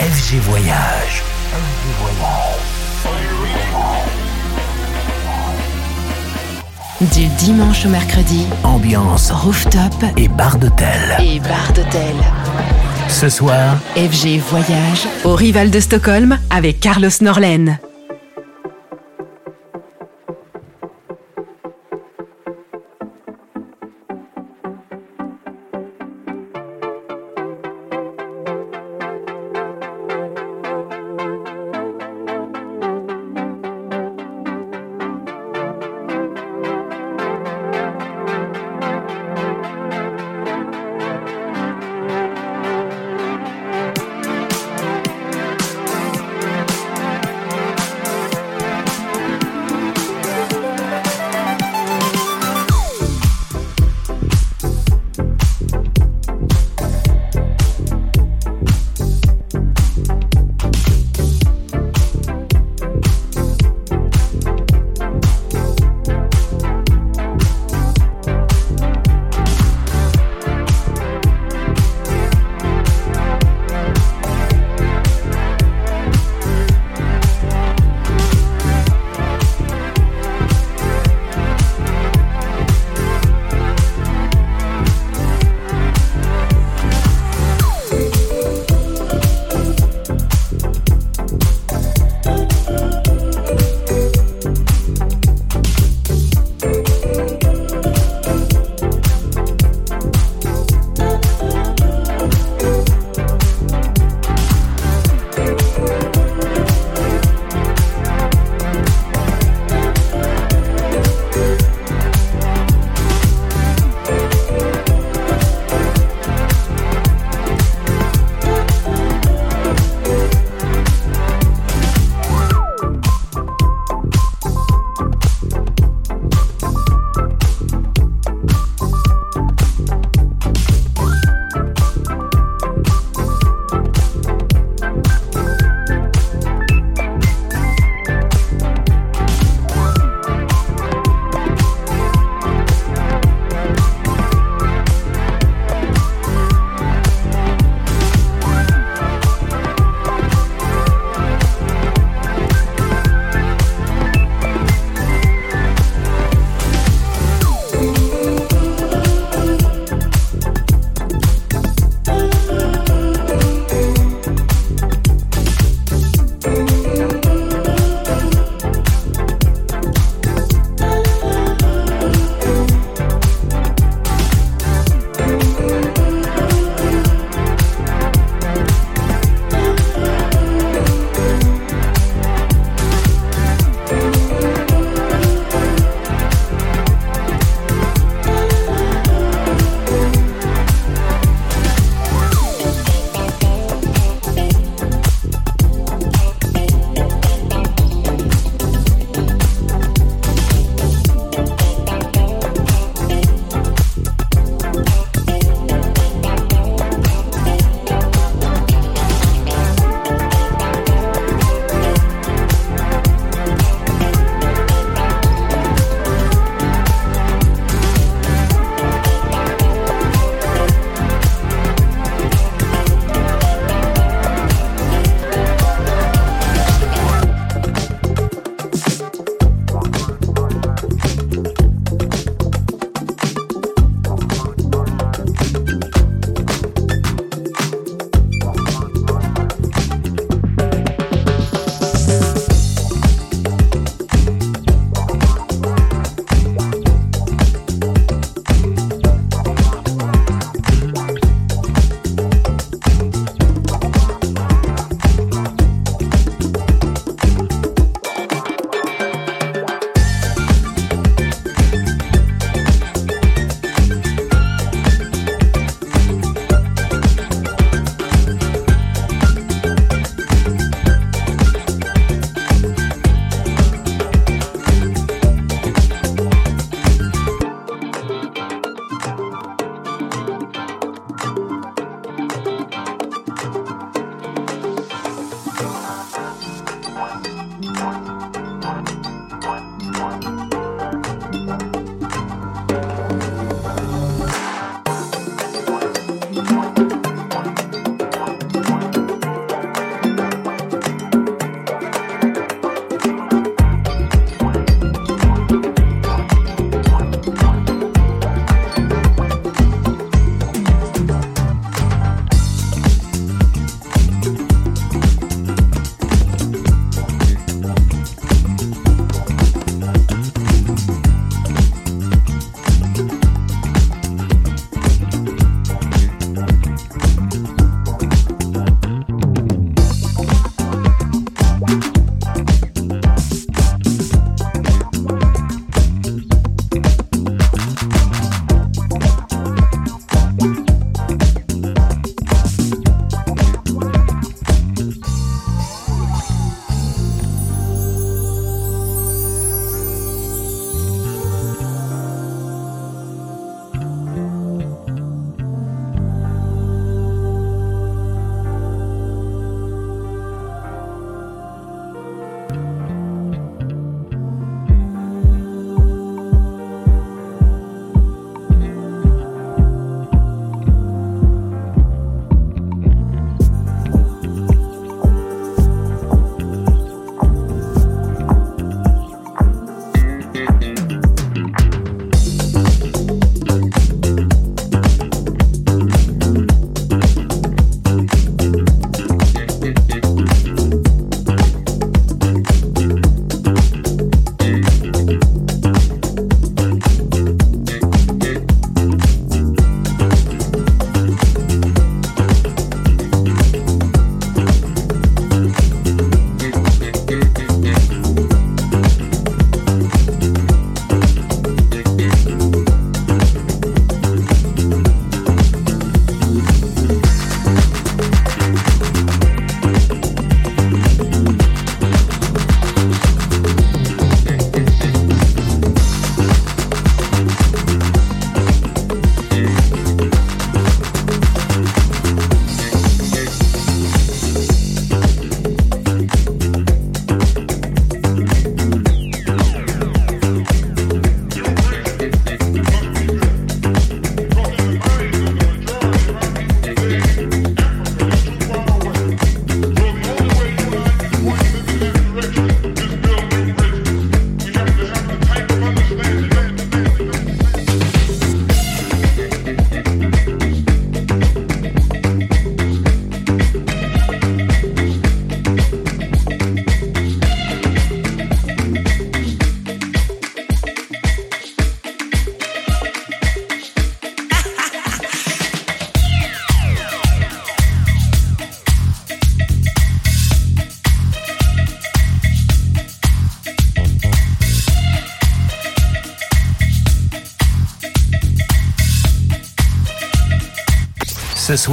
FG Voyage. Du dimanche au mercredi, Ambiance rooftop et bar d'hôtel. et bar d'hôtel. Ce soir, FG Voyage au Rival de Stockholm avec Carlos Norlen.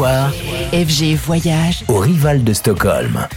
FG Voyage au rival de Stockholm.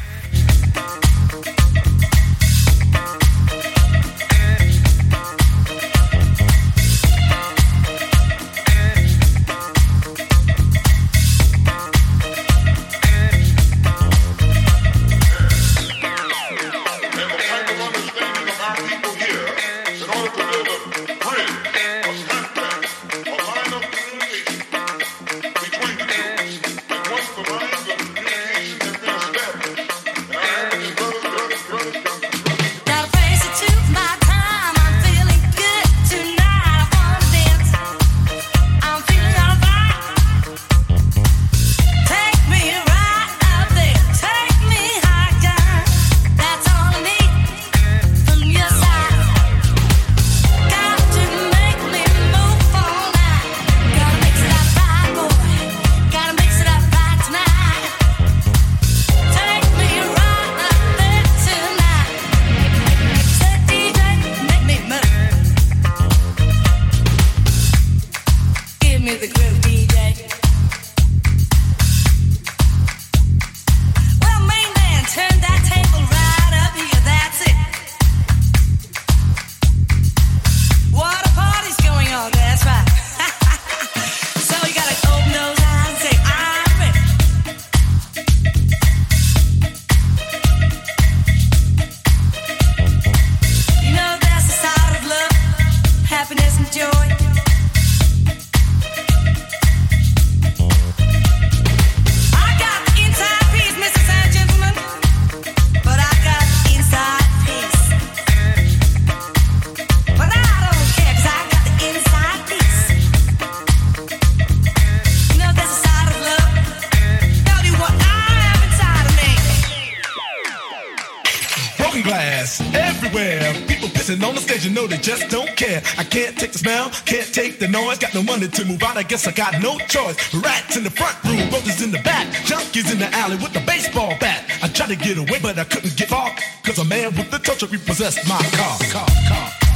To move out, I guess I got no choice. Rats in the front room, brothers in the back, junkies in the alley with the baseball bat. I tried to get away, but I couldn't get far, cause a man with the touch repossessed my car. car, car.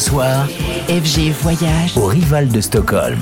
Soir, FG Voyage au rival de Stockholm.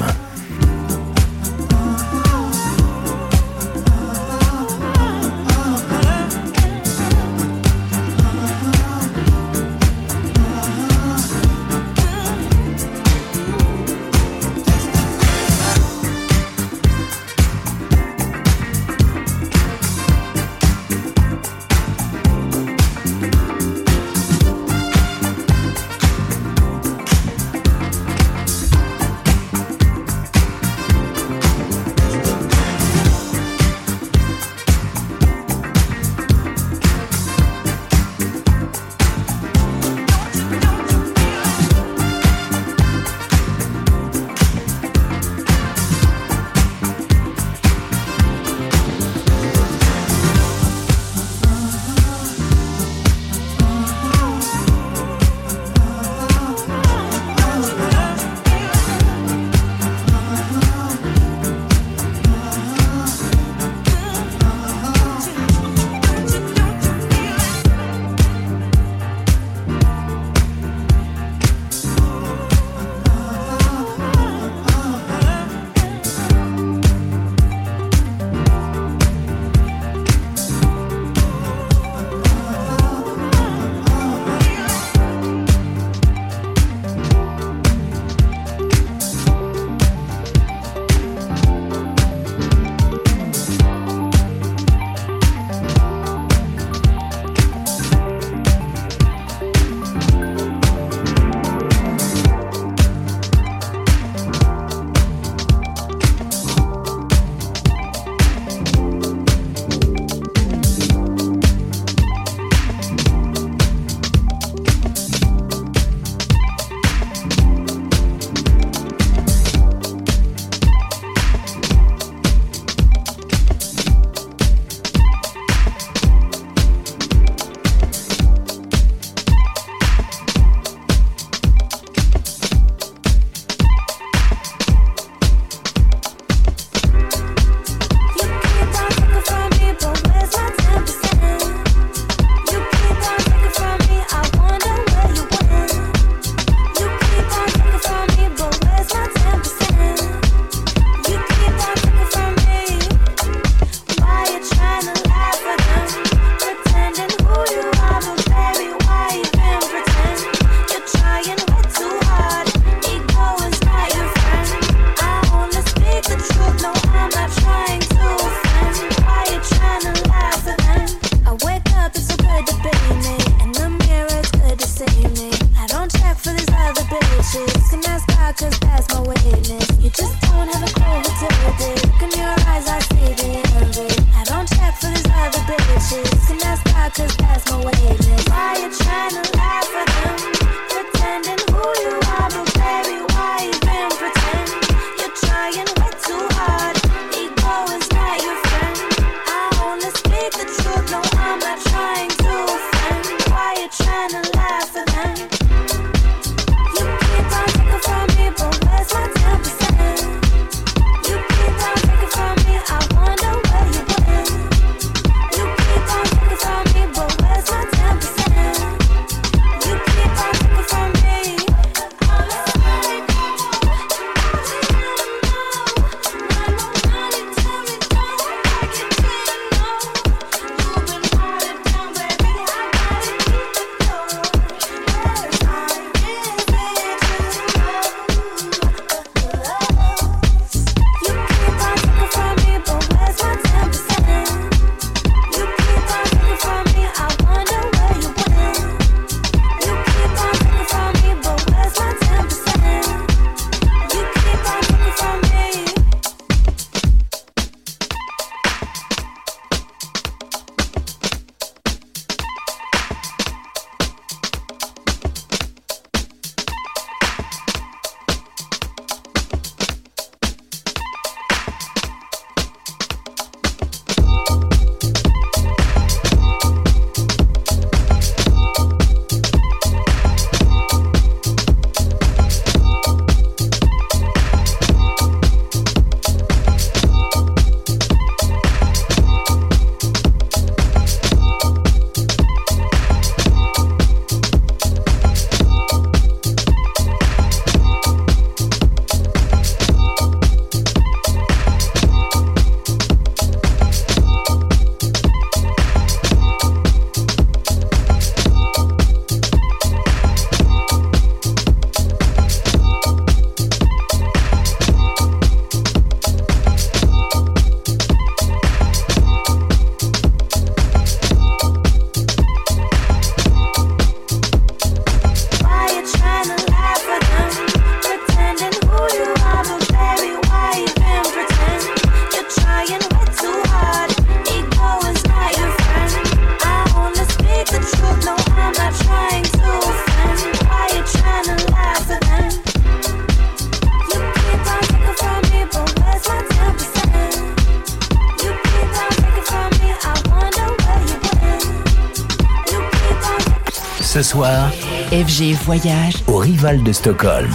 FG Voyage au Rival de Stockholm.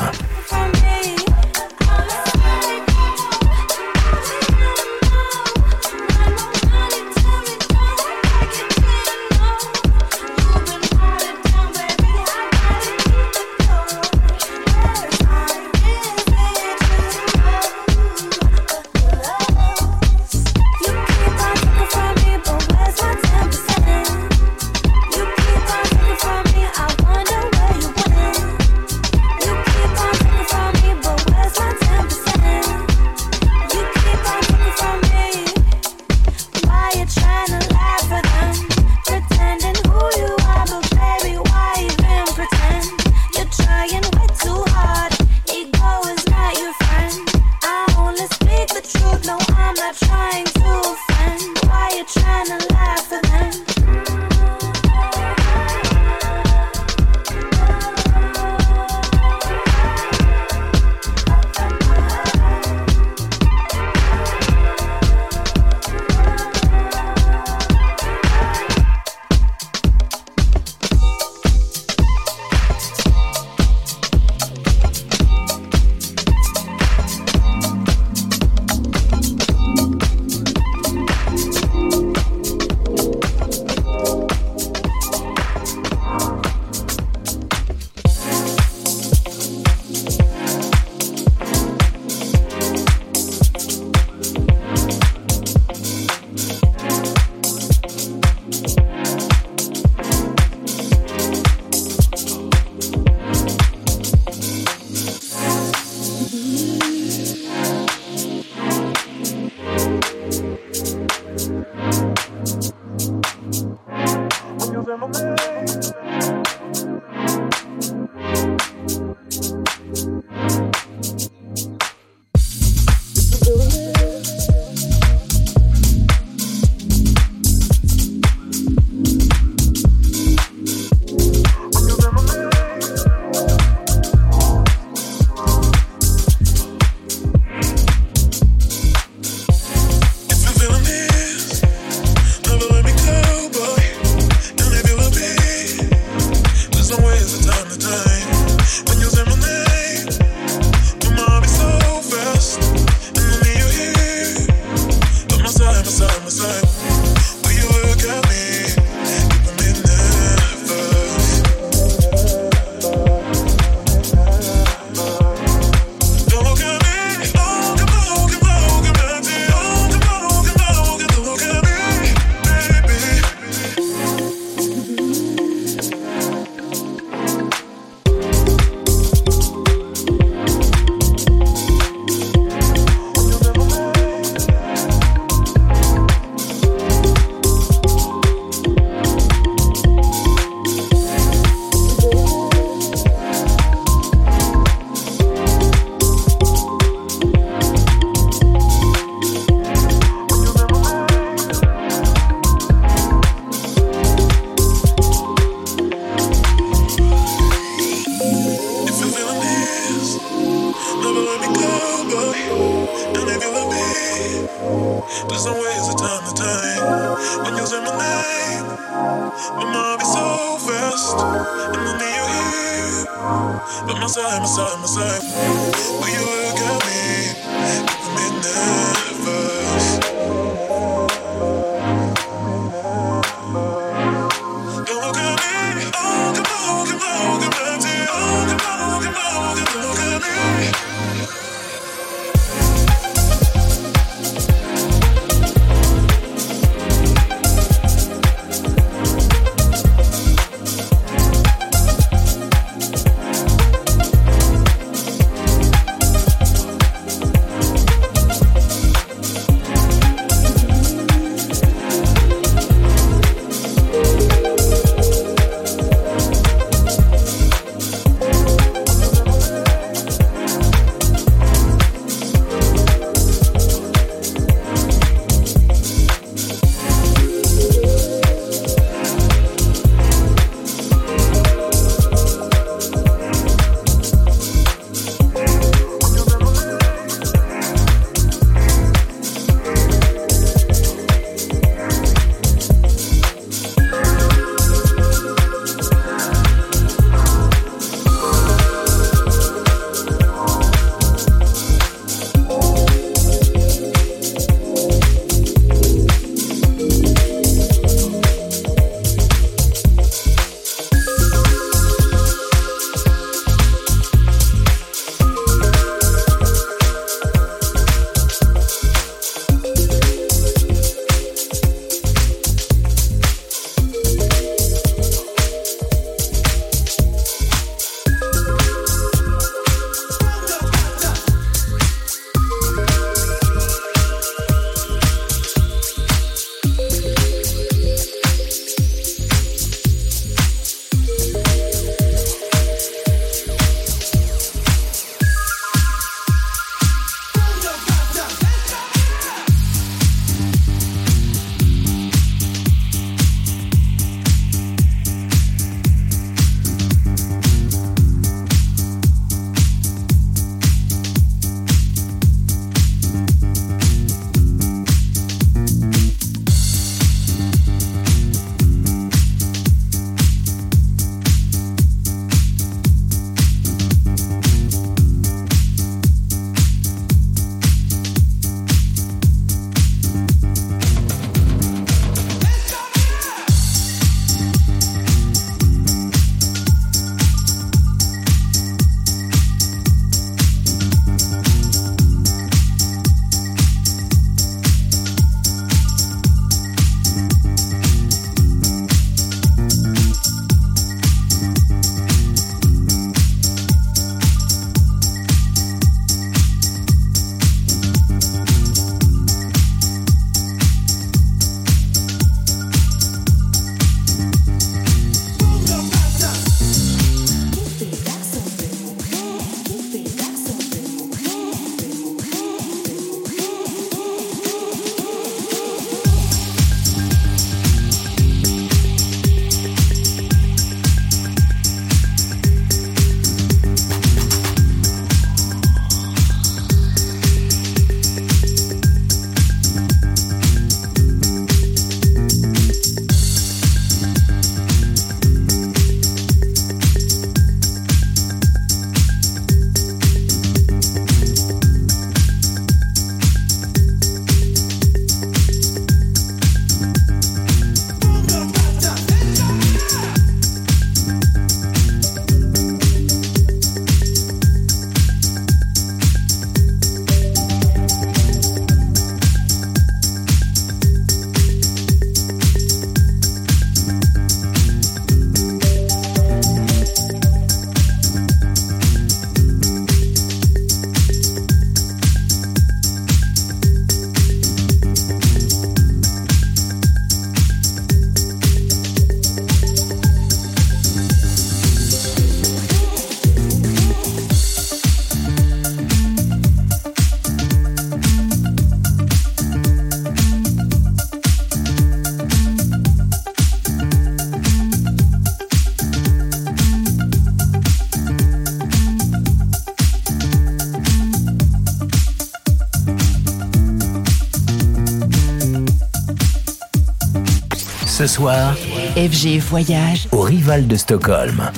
Soir, FG Voyage au Rival de Stockholm.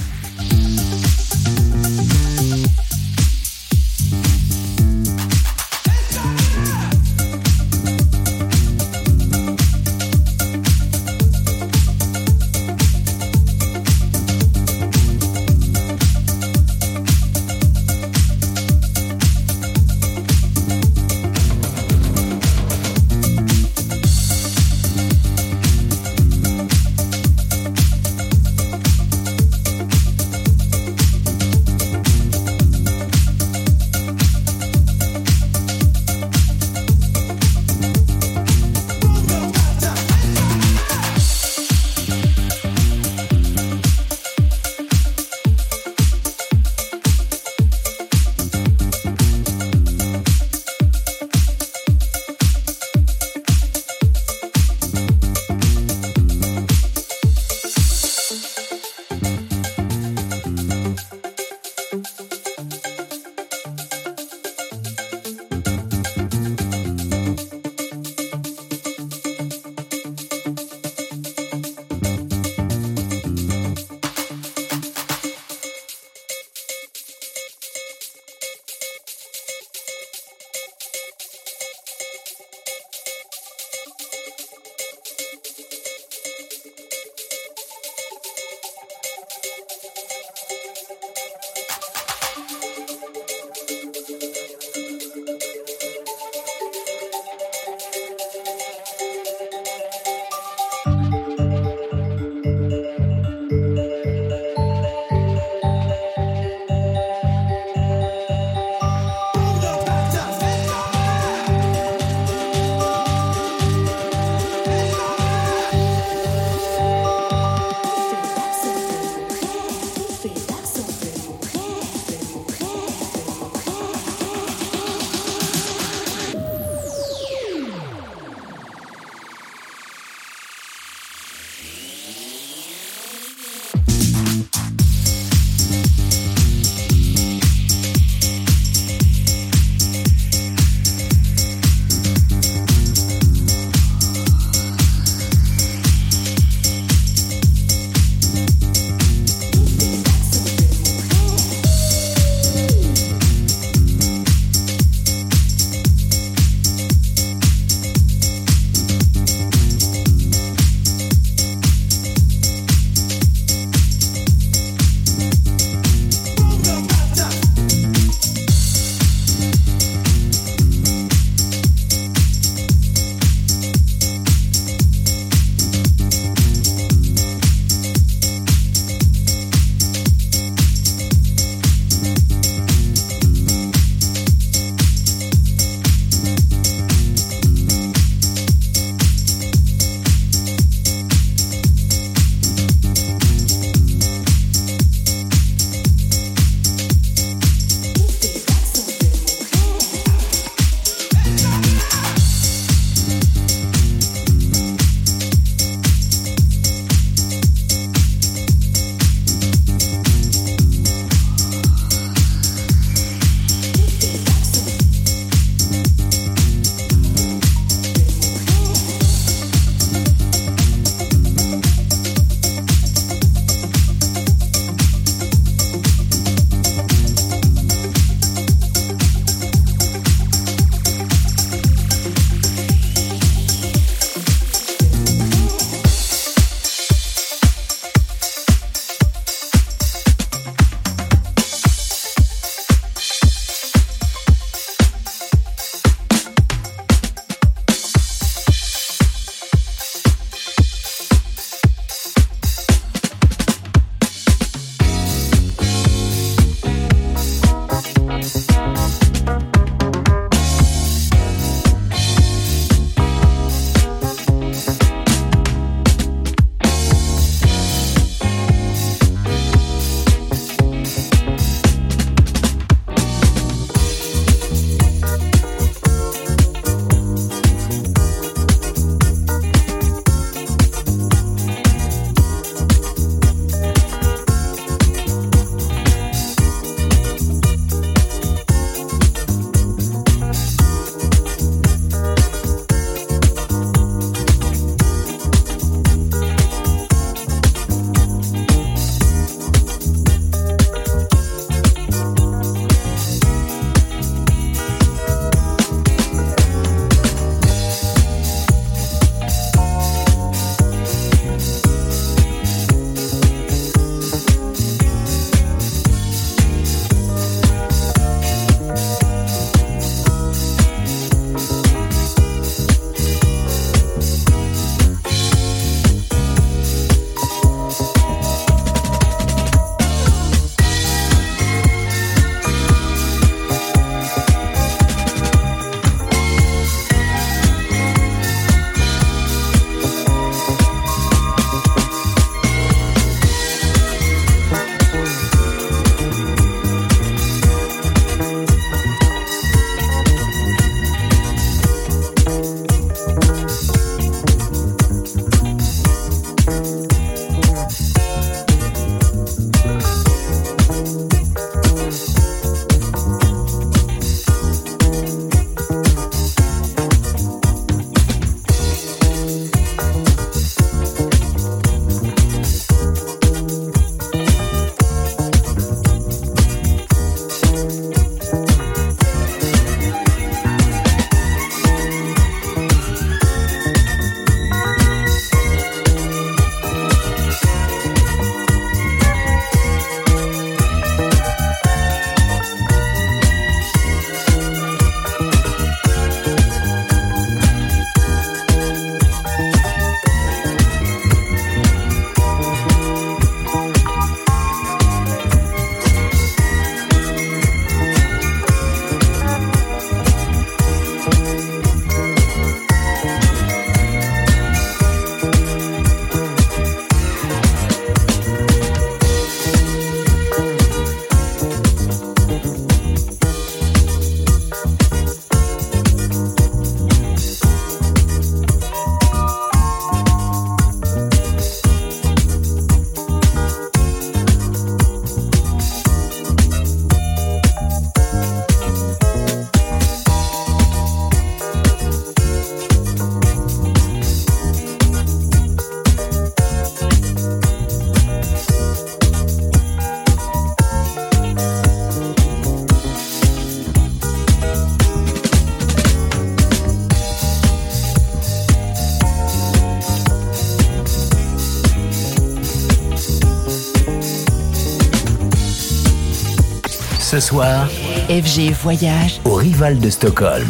Soir, FG Voyage au Rival de Stockholm.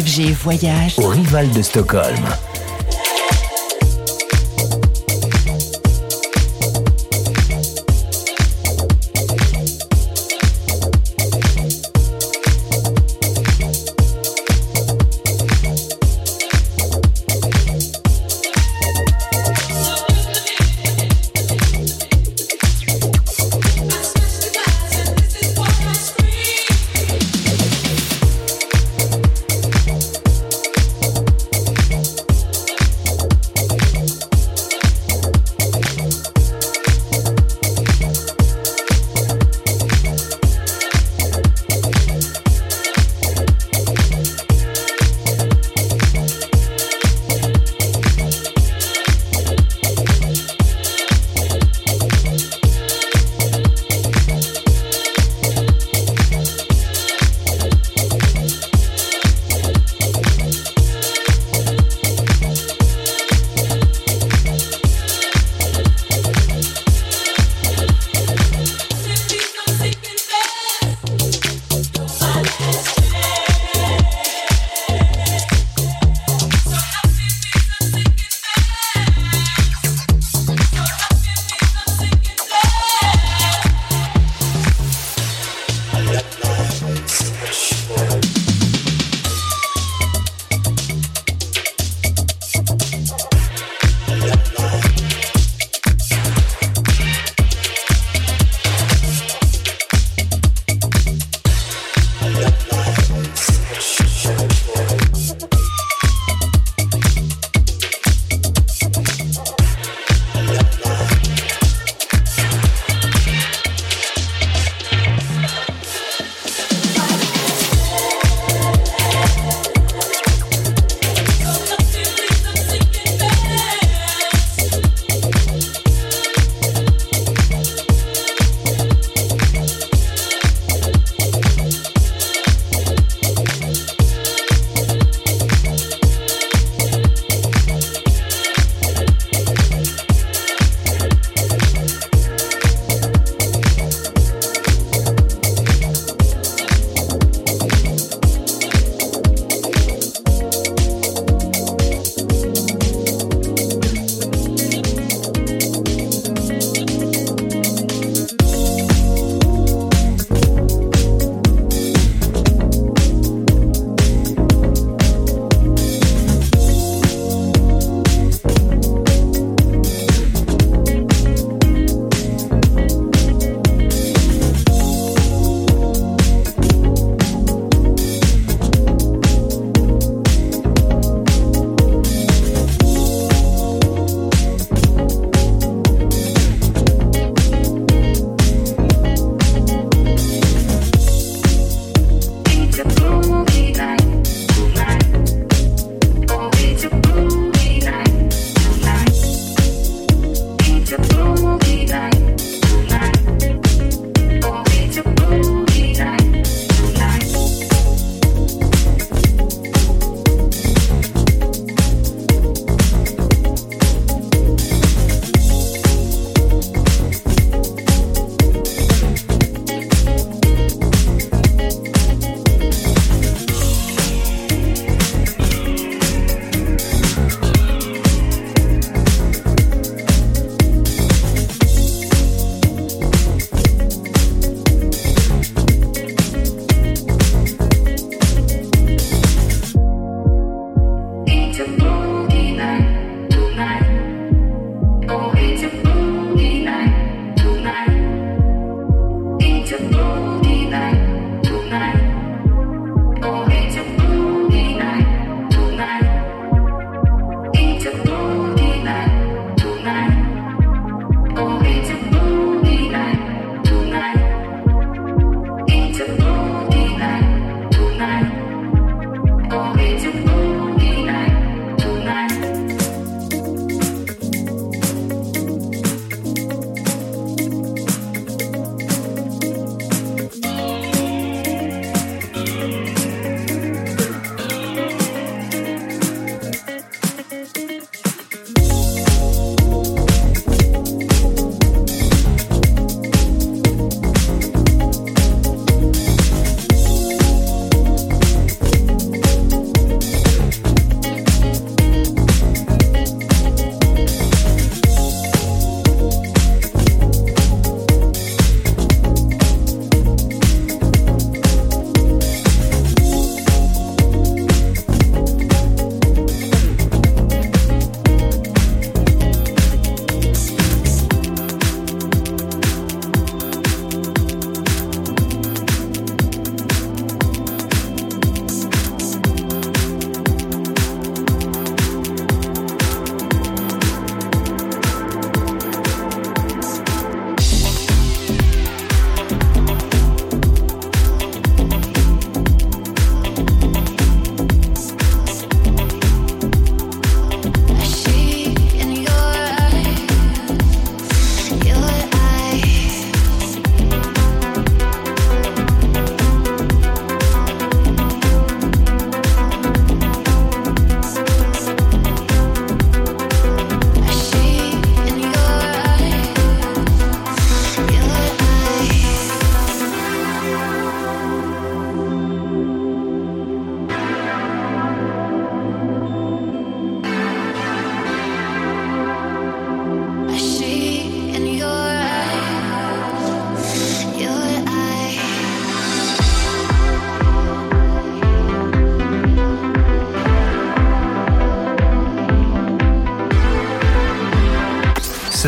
FG Voyage au Rival de Stockholm.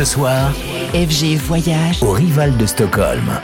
Ce soir, FG Voyage au Rival de Stockholm.